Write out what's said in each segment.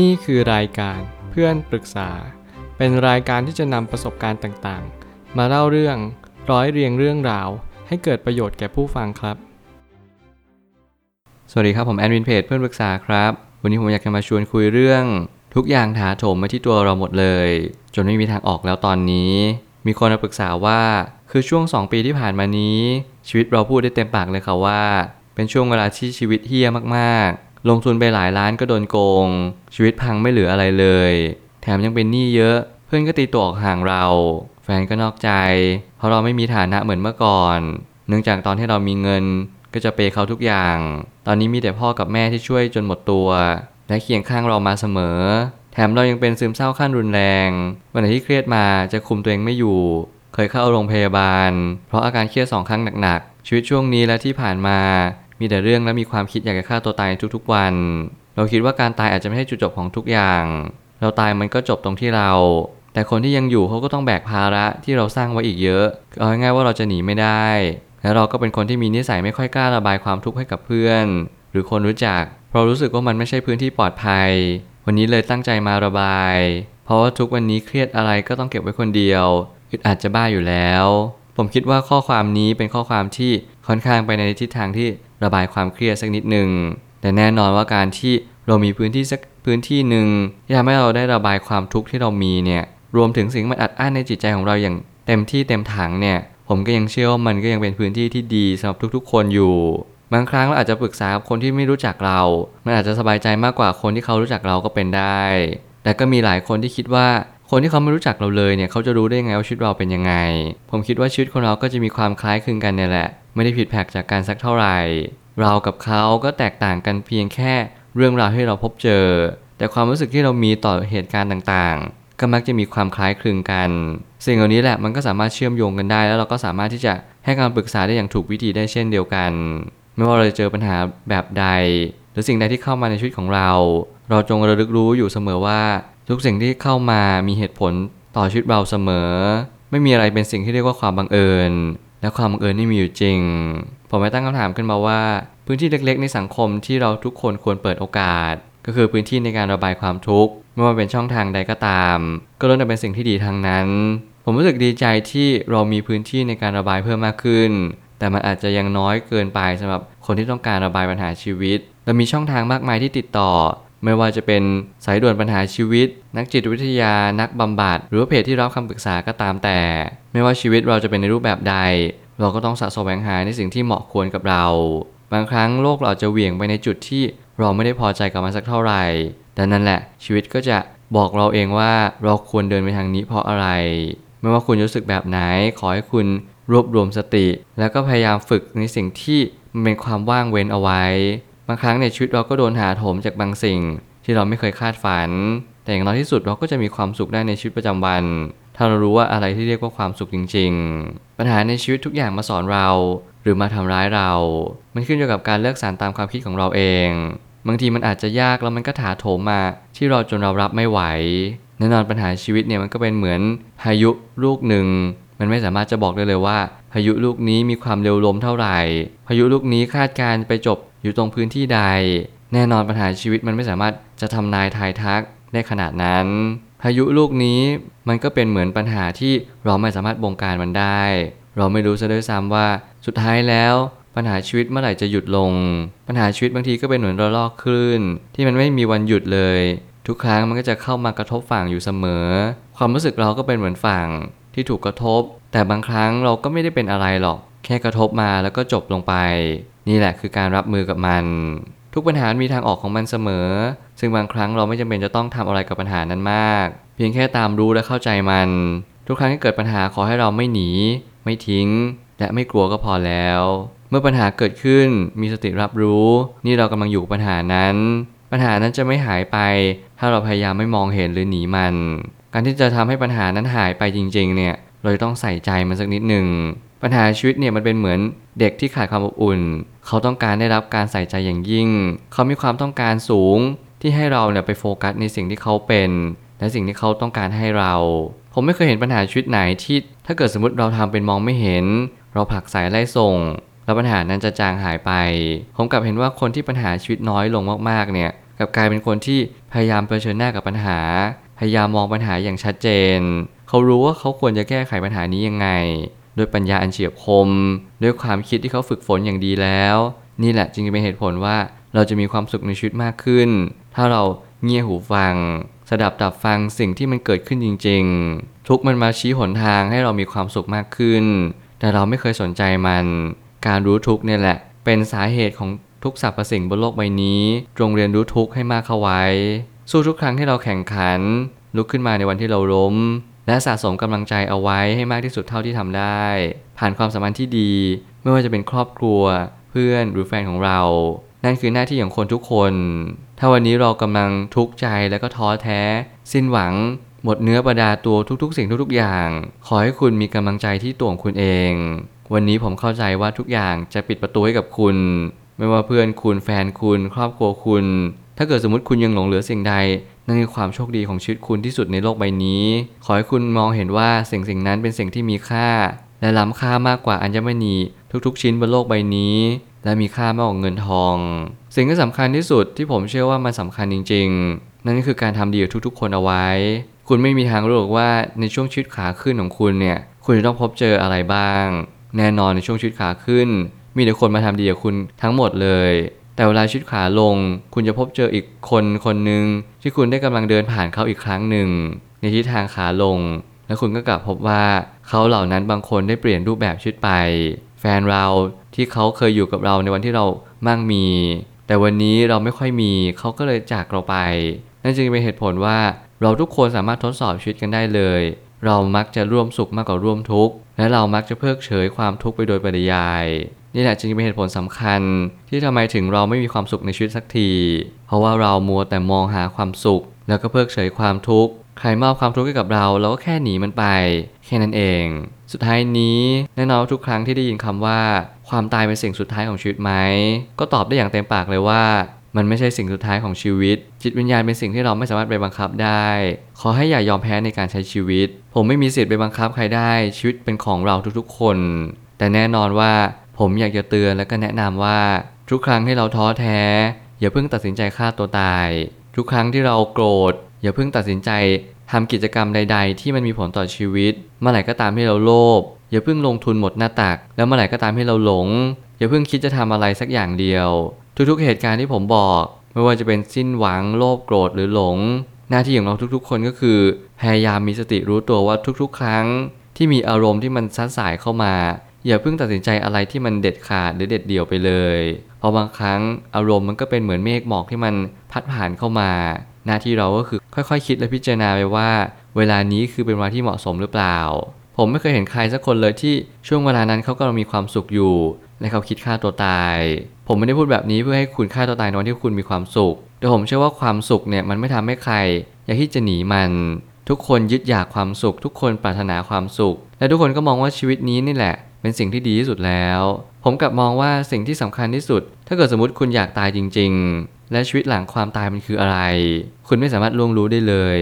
นี่คือรายการเพื่อนปรึกษา เป็นรายการที่จะนำประสบการณ์ต่างๆ มาเล่าเรื่องร้อยเรียงเรื่องราว ให้เกิดประโยชน์แก่ผู้ฟังครับ สวัสดีครับผมแอดมินเพจเพื่อนปรึกษาครับ วันนี้ผมอยากจะมาชวนคุยเรื่อง ทุกอย่างถาโถมมาที่ตัวเราหมดเลย จนไม่มีทางออกแล้วตอนนี้ มีคนมาปรึกษาว่าคือช่วง 2 ปีที่ผ่านมานี้ ชีวิตเราพูดได้เต็มปากเลยค่ะว่า เป็นช่วงเวลาที่ชีวิตเฮี้ยมากๆ ลงทุนไปหลายล้านก็โดนโกง ชีวิตพังไม่เหลืออะไรเลย แถมยังเป็นหนี้เยอะ เพื่อนก็ตีตัวออกห่างเรา แฟนก็นอกใจ เพราะเราไม่มีฐานะเหมือนเมื่อก่อน เนื่องจากตอนที่เรามีเงินก็จะเปย์เขาทุกอย่าง ตอนนี้มีแต่พ่อกับแม่ที่ช่วยจนหมดตัว และเคียงข้างเรามาเสมอ แถมเรายังเป็นซึมเศร้าขั้นรุนแรง วันไหนที่เครียดมาจะคุมตัวเองไม่อยู่ เคยเข้าโรงพยาบาล เพราะอาการเครียดสองครั้งหนักๆ ชีวิตช่วงนี้และที่ผ่านมา มีแต่เรื่องและมีความคิดอยากจะฆ่าตัวตายทุกๆวัน เราคิดว่าการตายอาจจะไม่ใช่จุดจบของทุกอย่าง เราตายมันก็จบตรงที่เรา แต่คนที่ยังอยู่เขาก็ต้องแบกภาระที่เราสร้างไว้อีกเยอะเอาง่ายๆว่าเราจะหนีไม่ได้ และเราก็เป็นคนที่มีนิสัยไม่ค่อยกล้าระบายความทุกข์ให้กับเพื่อน หรือคนรู้จัก เพราะรู้สึกว่ามันไม่ใช่พื้นที่ปลอดภัย วันนี้เลยตั้งใจมาระบาย เพราะว่าทุกวันนี้เครียดอะไรก็ต้องเก็บไว้คนเดียวอึดอัดจะบ้าอยู่แล้ว ผมคิดว่าข้อความนี้เป็นข้อความที่ ค่อนข้างไปในทิศทางที่ระบายความเครียดสักนิดหนึ่งแต่แน่นอนว่าการที่เรามีพื้นที่สักพื้นที่หนึ่งที่ทำให้เราได้ระบายความทุกข์ที่เรามีเนี่ยรวมถึงสิ่งมันอัดอั้นในจิตใจของเราอย่างเต็มที่เต็มถังเนี่ยผมก็ยังเชื่อว่ามันก็ยังเป็นพื้นที่ที่ดีสำหรับทุกๆ คนอยู่ บางครั้งเราอาจจะปรึกษากับคนที่ไม่รู้จักเรา มันอาจจะสบายใจมากกว่าคนที่เขารู้จักเราก็เป็นได้ แต่ก็มีหลายคนที่คิดว่าคนที่เขาไม่รู้จักเราเลยเนี่ยเขาจะรู้ได้ยังไงว่าชีวิตเราเป็นยังไง ผมคิดว่าชีวิตคนเราก็จะมีความคล้ายคลึงกันเนี่ยแหละ ไม่ได้ผิดแผกจากการสักเท่าไหร่ เรากับเขาก็แตกต่างกันเพียงแค่เรื่องราวที่เราพบเจอ แต่ความรู้สึกที่เรามีต่อเหตุการณ์ต่างๆ ก็มักจะมีความคล้ายคลึงกัน สิ่งเหล่านี้แหละมันก็สามารถเชื่อมโยงกันได้ แล้วเราก็สามารถที่จะให้การปรึกษาได้อย่างถูกวิธีได้เช่นเดียวกัน ไม่ว่าเราจะเจอปัญหาแบบใด หรือสิ่งใดที่เข้ามาในชีวิตของเรา เราจงระลึกรู้อยู่เสมอว่าทุกสิ่งที่เข้ามามีเหตุผลต่อชีวิตเราเสมอ ไม่มีอะไรเป็นสิ่งที่เรียกว่าความบังเอิญ และความบังเอิญนี่มีอยู่จริง ผมไปตั้งคำถามขึ้นมาว่า พื้นที่เล็กๆ ในสังคมที่เราทุกคนควรเปิดโอกาส ก็คือพื้นที่ในการระบายความทุกข์ไม่ว่าเป็นช่องทางใดก็ตาม ก็ล้วนแต่เป็นสิ่งที่ดีทางนั้น ผมรู้สึกดีใจที่เรามีพื้นที่ในการระบายเพิ่มมากขึ้น แต่มันอาจจะยังน้อยเกินไปสำหรับคนที่ต้องการระบายปัญหาชีวิตเรามีช่องทางมากมายที่ติดต่อ ไม่ว่าจะเป็นสายด่วนปัญหาชีวิต นักจิตวิทยานักบำบัดหรือว่าเพจที่รับคำปรึกษาก็ตามแต่ ไม่ว่าชีวิตเราจะเป็นในรูปแบบใด เราก็ต้องสะสมแวงหาในสิ่งที่เหมาะควรกับเรา บางครั้งโลกเราจะเหวี่ยงไปในจุดที่เราไม่ได้พอใจกับมันสักเท่าไหร่แต่นั่นแหละ ชีวิตก็จะบอกเราเองว่าเราควรเดินไปทางนี้เพราะอะไร ไม่ว่าคุณรู้สึกแบบไหนขอให้คุณรวบรวมสติ แล้วก็พยายามฝึกในสิ่งที่มันเป็นความว่างเว้นเอาไว้างครั้งในชีวิตเราก็โดนหาโถมจากบางสิ่ง ที่เราไม่เคยคาดฝัน แต่อย่างน้อยที่สุดเราก็จะมีความสุขได้ในชีวิตประจำวัน ถ้าเรารู้ว่าอะไรที่เรียกว่าความสุขจริง ๆ ปัญหาในชีวิตทุกอย่างมาสอนเรา หรือมาทำร้ายเรา มันขึ้นอยู่กับการเลือกสารตามความคิดของเราเอง บางทีมันอาจจะยากแล้วมันก็ถาโถมมา ที่เราจนเรารับไม่ไหวแน่นอนปัญหาชีวิตเนี่ยมันก็เป็นเหมือนพายุลูกหนึ่งมันไม่สามารถจะบอกได้เลยว่า พายุลูกนี้มีความเร็วลมเท่าไหร่ พายุลูกนี้คาดการไปจบ อยู่ตรงพื้นที่ใด แน่นอนปัญหาชีวิตมันไม่สามารถจะทำนายทายทักได้ขนาดนั้น พายุลูกนี้มันก็เป็นเหมือนปัญหาที่เราไม่สามารถบงการมันได้ เราไม่รู้ซะด้วยซ้ำว่าสุดท้ายแล้วปัญหาชีวิตเมื่อไหร่จะหยุดลง ปัญหาชีวิตบางทีก็เป็นเหมือนระลอกคลื่น ที่มันไม่มีวันหยุดเลย ทุกครั้งมันก็จะเข้ามากระทบฝั่งอยู่เสมอ ความรู้สึกเราก็เป็นเหมือนฝั่งที่ถูกกระทบ แต่บางครั้งเราก็ไม่ได้เป็นอะไรหรอก แค่กระทบมาแล้วก็จบลงไป นี่แหละคือการรับมือกับมัน ทุกปัญหามีทางออกของมันเสมอ ซึ่งบางครั้งเราไม่จำเป็นจะต้องทำอะไรกับปัญหานั้นมาก เพียงแค่ตามรู้และเข้าใจมัน ทุกครั้งที่เกิดปัญหาขอให้เราไม่หนี ไม่ทิ้ง และไม่กลัวก็พอแล้ว เมื่อปัญหาเกิดขึ้นมีสติรับรู้ นี่เรากำลังอยู่ปัญหานั้น ปัญหานั้นจะไม่หายไป ถ้าเราพยายามไม่มองเห็นหรือหนีมัน การที่จะทำให้ปัญหานั้นหายไปจริง ๆ เนี่ยเราต้องใส่ใจมันสักนิดหนึ่ง ปัญหาชีวิตเนี่ยมันเป็นเหมือนเด็กที่ขาดความอบอุ่น เขาต้องการได้รับการใส่ใจอย่างยิ่ง เขามีความต้องการสูงที่ให้เราเนี่ยไปโฟกัสในสิ่งที่เขาเป็น และสิ่งที่เขาต้องการให้เรา ผมไม่เคยเห็นปัญหาชีวิตไหนที่ ถ้าเกิดสมมติเราทำเป็นมองไม่เห็น เราผลักสายไล่ส่งแล้วปัญหานั้นจะจางหายไป ผมกลับเห็นว่าคนที่ปัญหาชีวิตน้อยลงมากๆเนี่ยกลับกลายเป็นคนที่พยายามเผชิญหน้ากับปัญหา พยายามมองปัญหาอย่างชัดเจน เขารู้ว่าเขาควรจะแก้ไขปัญหานี้ยังไง ด้วยปัญญาอันเฉียบคม ด้วยความคิดที่เขาฝึกฝนอย่างดีแล้ว นี่แหละจึงเป็นเหตุผลว่าเราจะมีความสุขในชีวิตมากขึ้น ถ้าเราเงี่ยหูฟัง สดับตับฟังสิ่งที่มันเกิดขึ้นจริง ๆ ทุกมันมาชี้หนทางให้เรามีความสุขมากขึ้น แต่เราไม่เคยสนใจมัน การรู้ทุกเนี่ยแหละ เป็นสาเหตุของทุกสรรพสิ่งบนโลกใบนี้ จงเรียนรู้ทุกให้มากเข้าไว้ สู้ทุกครั้งที่เราแข่งขัน ลุกขึ้นมาในวันที่เราล้ม และสะสมกำลังใจเอาไว้ให้มากที่สุดเท่าที่ทำได้ ผ่านความสัมพันธ์ที่ดี ไม่ว่าจะเป็นครอบครัว เพื่อนหรือแฟนของเรา นั่นคือหน้าที่ของคนทุกคน ถ้าวันนี้เรากำลังทุกข์ใจและก็ท้อแท้ สิ้นหวัง หมดเนื้อประดาตัวทุกๆ สิ่งทุกๆอย่าง ขอให้คุณมีกำลังใจที่ตัวของคุณเอง วันนี้ผมเข้าใจว่าทุกอย่างจะปิดประตูให้กับคุณ ไม่ว่าเพื่อนคุณแฟนคุณ ครอบครัวคุณ ถ้าเกิดสมมติคุณยังหลงเหลือสิ่งใด นั่นคือความโชคดีของชีวิตคุณที่สุดในโลกใบนี้ ขอให้คุณมองเห็นว่าสิ่งสิ่งนั้นเป็นสิ่งที่มีค่า และล้ำค่ามากกว่าอัญมณีทุกๆ ชิ้นบนโลกใบนี้ และมีค่ามากกว่าเงินทอง สิ่งที่สำคัญที่สุดที่ผมเชื่อว่ามันสำคัญจริง ๆ นั่นก็คือการทำดีกับทุกๆ คนเอาไว้ คุณไม่มีทางรู้หรอกว่าในช่วงชีวิตขาขึ้นของคุณเนี่ย คุณจะต้องพบเจออะไรบ้าง แน่นอนในช่วงชีวิตขาขึ้น มีแต่คนมาทำดีกับคุณทั้งหมดเลย แต่เวลาชีวิตขาลง คุณจะพบเจออีกคนคนหนึ่งที่คุณได้กำลังเดินผ่านเขาอีกครั้งหนึ่ง ในทิศทางขาลง และคุณก็กลับพบว่าเขาเหล่านั้นบางคนได้เปลี่ยนรูปแบบชีวิตไป แฟนเราที่เขาเคยอยู่กับเราในวันที่เรามั่งมี แต่วันนี้เราไม่ค่อยมีเขาก็เลยจากเราไป นั่นจึงเป็นเหตุผลว่าเราทุกคนสามารถทดสอบชีวิตกันได้เลย เรามักจะร่วมสุขมากกว่าร่วมทุกข์ และเรามักจะเพิกเฉยความทุกข์ไปโดยปริยาย นี่แหละจึงเป็นเหตุผลสำคัญ ที่ทำไมถึงเราไม่มีความสุขในชีวิตสักที เพราะว่าเรามัวแต่มองหาความสุข แล้วก็เพิกเฉยความทุกข์ใครมอบความทุกข์ให้กับเราเราก็แค่หนีมันไป แค่นั้นเอง สุดท้ายนี้แน่นอนทุกครั้งที่ได้ยินคำว่า ความตายเป็นสิ่งสุดท้ายของชีวิตไหมก็ตอบได้อย่างเต็มปากเลยว่ามันไม่ใช่สิ่งสุดท้ายของชีวิต จิตวิญญาณเป็นสิ่งที่เราไม่สามารถไปบังคับได้ ขอให้อย่ายอมแพ้ในการใช้ชีวิต ผมไม่มีสิทธิ์ไปบังคับใครได้ ชีวิตเป็นของเราทุกๆคน แต่แน่นอนว่า ผมอยากจะเตือนและก็แนะนำว่าทุกครั้งที่เราท้อแท้ อย่าเพิ่งตัดสินใจฆ่าตัวตาย ทุกครั้งที่เราโกรธ อย่าเพิ่งตัดสินใจทำกิจกรรมใด ๆ ที่มันมีผลต่อชีวิต เมื่อไหร่ก็ตามที่เราโลภอย่าเพิ่งลงทุนหมดหน้าตัก แล้วเมื่อไหร่ก็ตามที่เราหลง อย่าเพิ่งคิดจะทำอะไรสักอย่างเดียว ทุกๆเหตุการณ์ที่ผมบอก ไม่ว่าจะเป็นสิ้นหวังโลภโกรธหรือหลง หน้าที่ของเราทุกๆ คนก็คือ พยายามมีสติรู้ตัวว่าทุกๆ ครั้ง ที่มีอารมณ์ที่มันซัดสายเข้ามา อย่าเพิ่งตัดสินใจอะไรที่มันเด็ดขาดหรือเด็ดเดี่ยวไปเลยเพราะบางครั้งอารมณ์มันก็เป็นเหมือนเมฆหมอกที่มันพัดผ่านเข้ามา หน้าที่เราก็คือค่อยๆคคิดและพิจารณาไปว่า เวลานี้คือเป็นเวลาที่เหมาะสมหรือเปล่า ผมไม่เคยเห็นใครสักคนเลยที่ช่วงเวลานั้นเขากำลังมีความสุขอยู่และเขาคิดฆ่าตัวตาย ผมไม่ได้พูดแบบนี้เพื่อให้คุณฆ่าตัวตายนวันที่คุณมีความสุข แต่ผมเชื่อว่าความสุขเนี่ยมันไม่ทำให้ใคร อยากที่จะหนีมัน ทุกคนยึดอยากความสุข ทุกคนปรารถนาความสุข และทุกคนก็มองว่าชีวิตนี้นี่แหละ เป็นสิ่งที่ดีที่สุดแล้ว ผมกลับมองว่าสิ่งที่สำคัญที่สุด ถ้าเกิดสมมติคุณอยากตายจริง ๆ และชีวิตหลังความตายมันคืออะไร คุณไม่สามารถล่วงรู้ได้เลย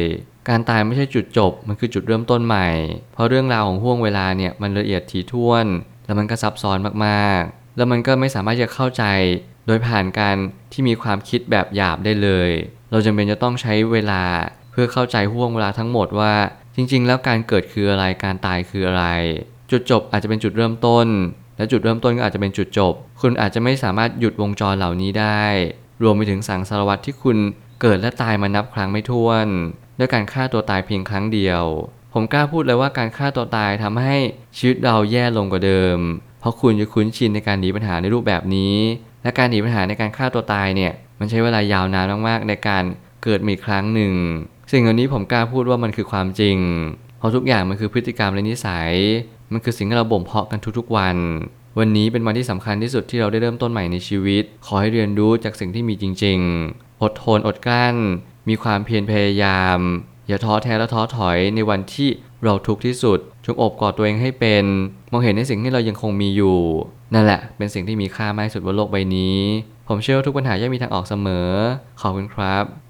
การตายไม่ใช่จุดจบ มันคือจุดเริ่มต้นใหม่ เพราะเรื่องราวของห่วงเวลาเนี่ยมันละเอียดถี่ถ้วน แล้วมันก็ซับซ้อนมากๆ แล้วมันก็ไม่สามารถจะเข้าใจ โดยผ่านการที่มีความคิดแบบหยาบได้เลย เราจำเป็นจะต้องใช้เวลา เพื่อเข้าใจห่วงเวลาทั้งหมดว่าจริง ๆ แล้วการเกิดคืออะไรการตายคืออะไร จุดจบอาจจะเป็นจุดเริ่มต้น และจุดเริ่มต้นก็อาจจะเป็นจุดจบ คุณอาจจะไม่สามารถหยุดวงจรเหล่านี้ได้ รวมไปถึงสังสารวัตรที่คุณเกิดและตายมานับครั้งไม่ถ้วน ด้วยการฆ่าตัวตายเพียงครั้งเดียว ผมกล้าพูดเลยว่าการฆ่าตัวตายทำให้ชีวิตเราแย่ลงกว่าเดิม เพราะคุณจะคุ้นชินในการหนีปัญหาในรูปแบบนี้ และการหนีปัญหาในการฆ่าตัวตายเนี่ยมันใช้เวลายาวนานมากๆในการเกิดมีครั้งหนึ่ง สิ่งเหล่านี้ผมกล้าพูดว่ามันคือความจริง เพราะทุกอย่างมันคือพฤติกรรมและนิสัย มันคือสิ่งที่เราบ่มเพาะกันทุกๆวัน วันนี้เป็นวันที่สำคัญที่สุดที่เราได้เริ่มต้นใหม่ในชีวิต ขอให้เรียนรู้จากสิ่งที่มีจริง ๆ อดทนอดกลั้น มีความเพียรพยายาม อย่าท้อแท้และท้อถอยในวันที่เราทุกข์ที่สุดจงอบกอดตัวเองให้เป็น มองเห็นในสิ่งที่เรายังคงมีอยู่ นั่นแหละ เป็นสิ่งที่มีค่ามากที่สุดบนโลกใบนี้ ผมเชื่อว่าทุกปัญหาย่อมมีทางออกเสมอ ขอบคุณครับ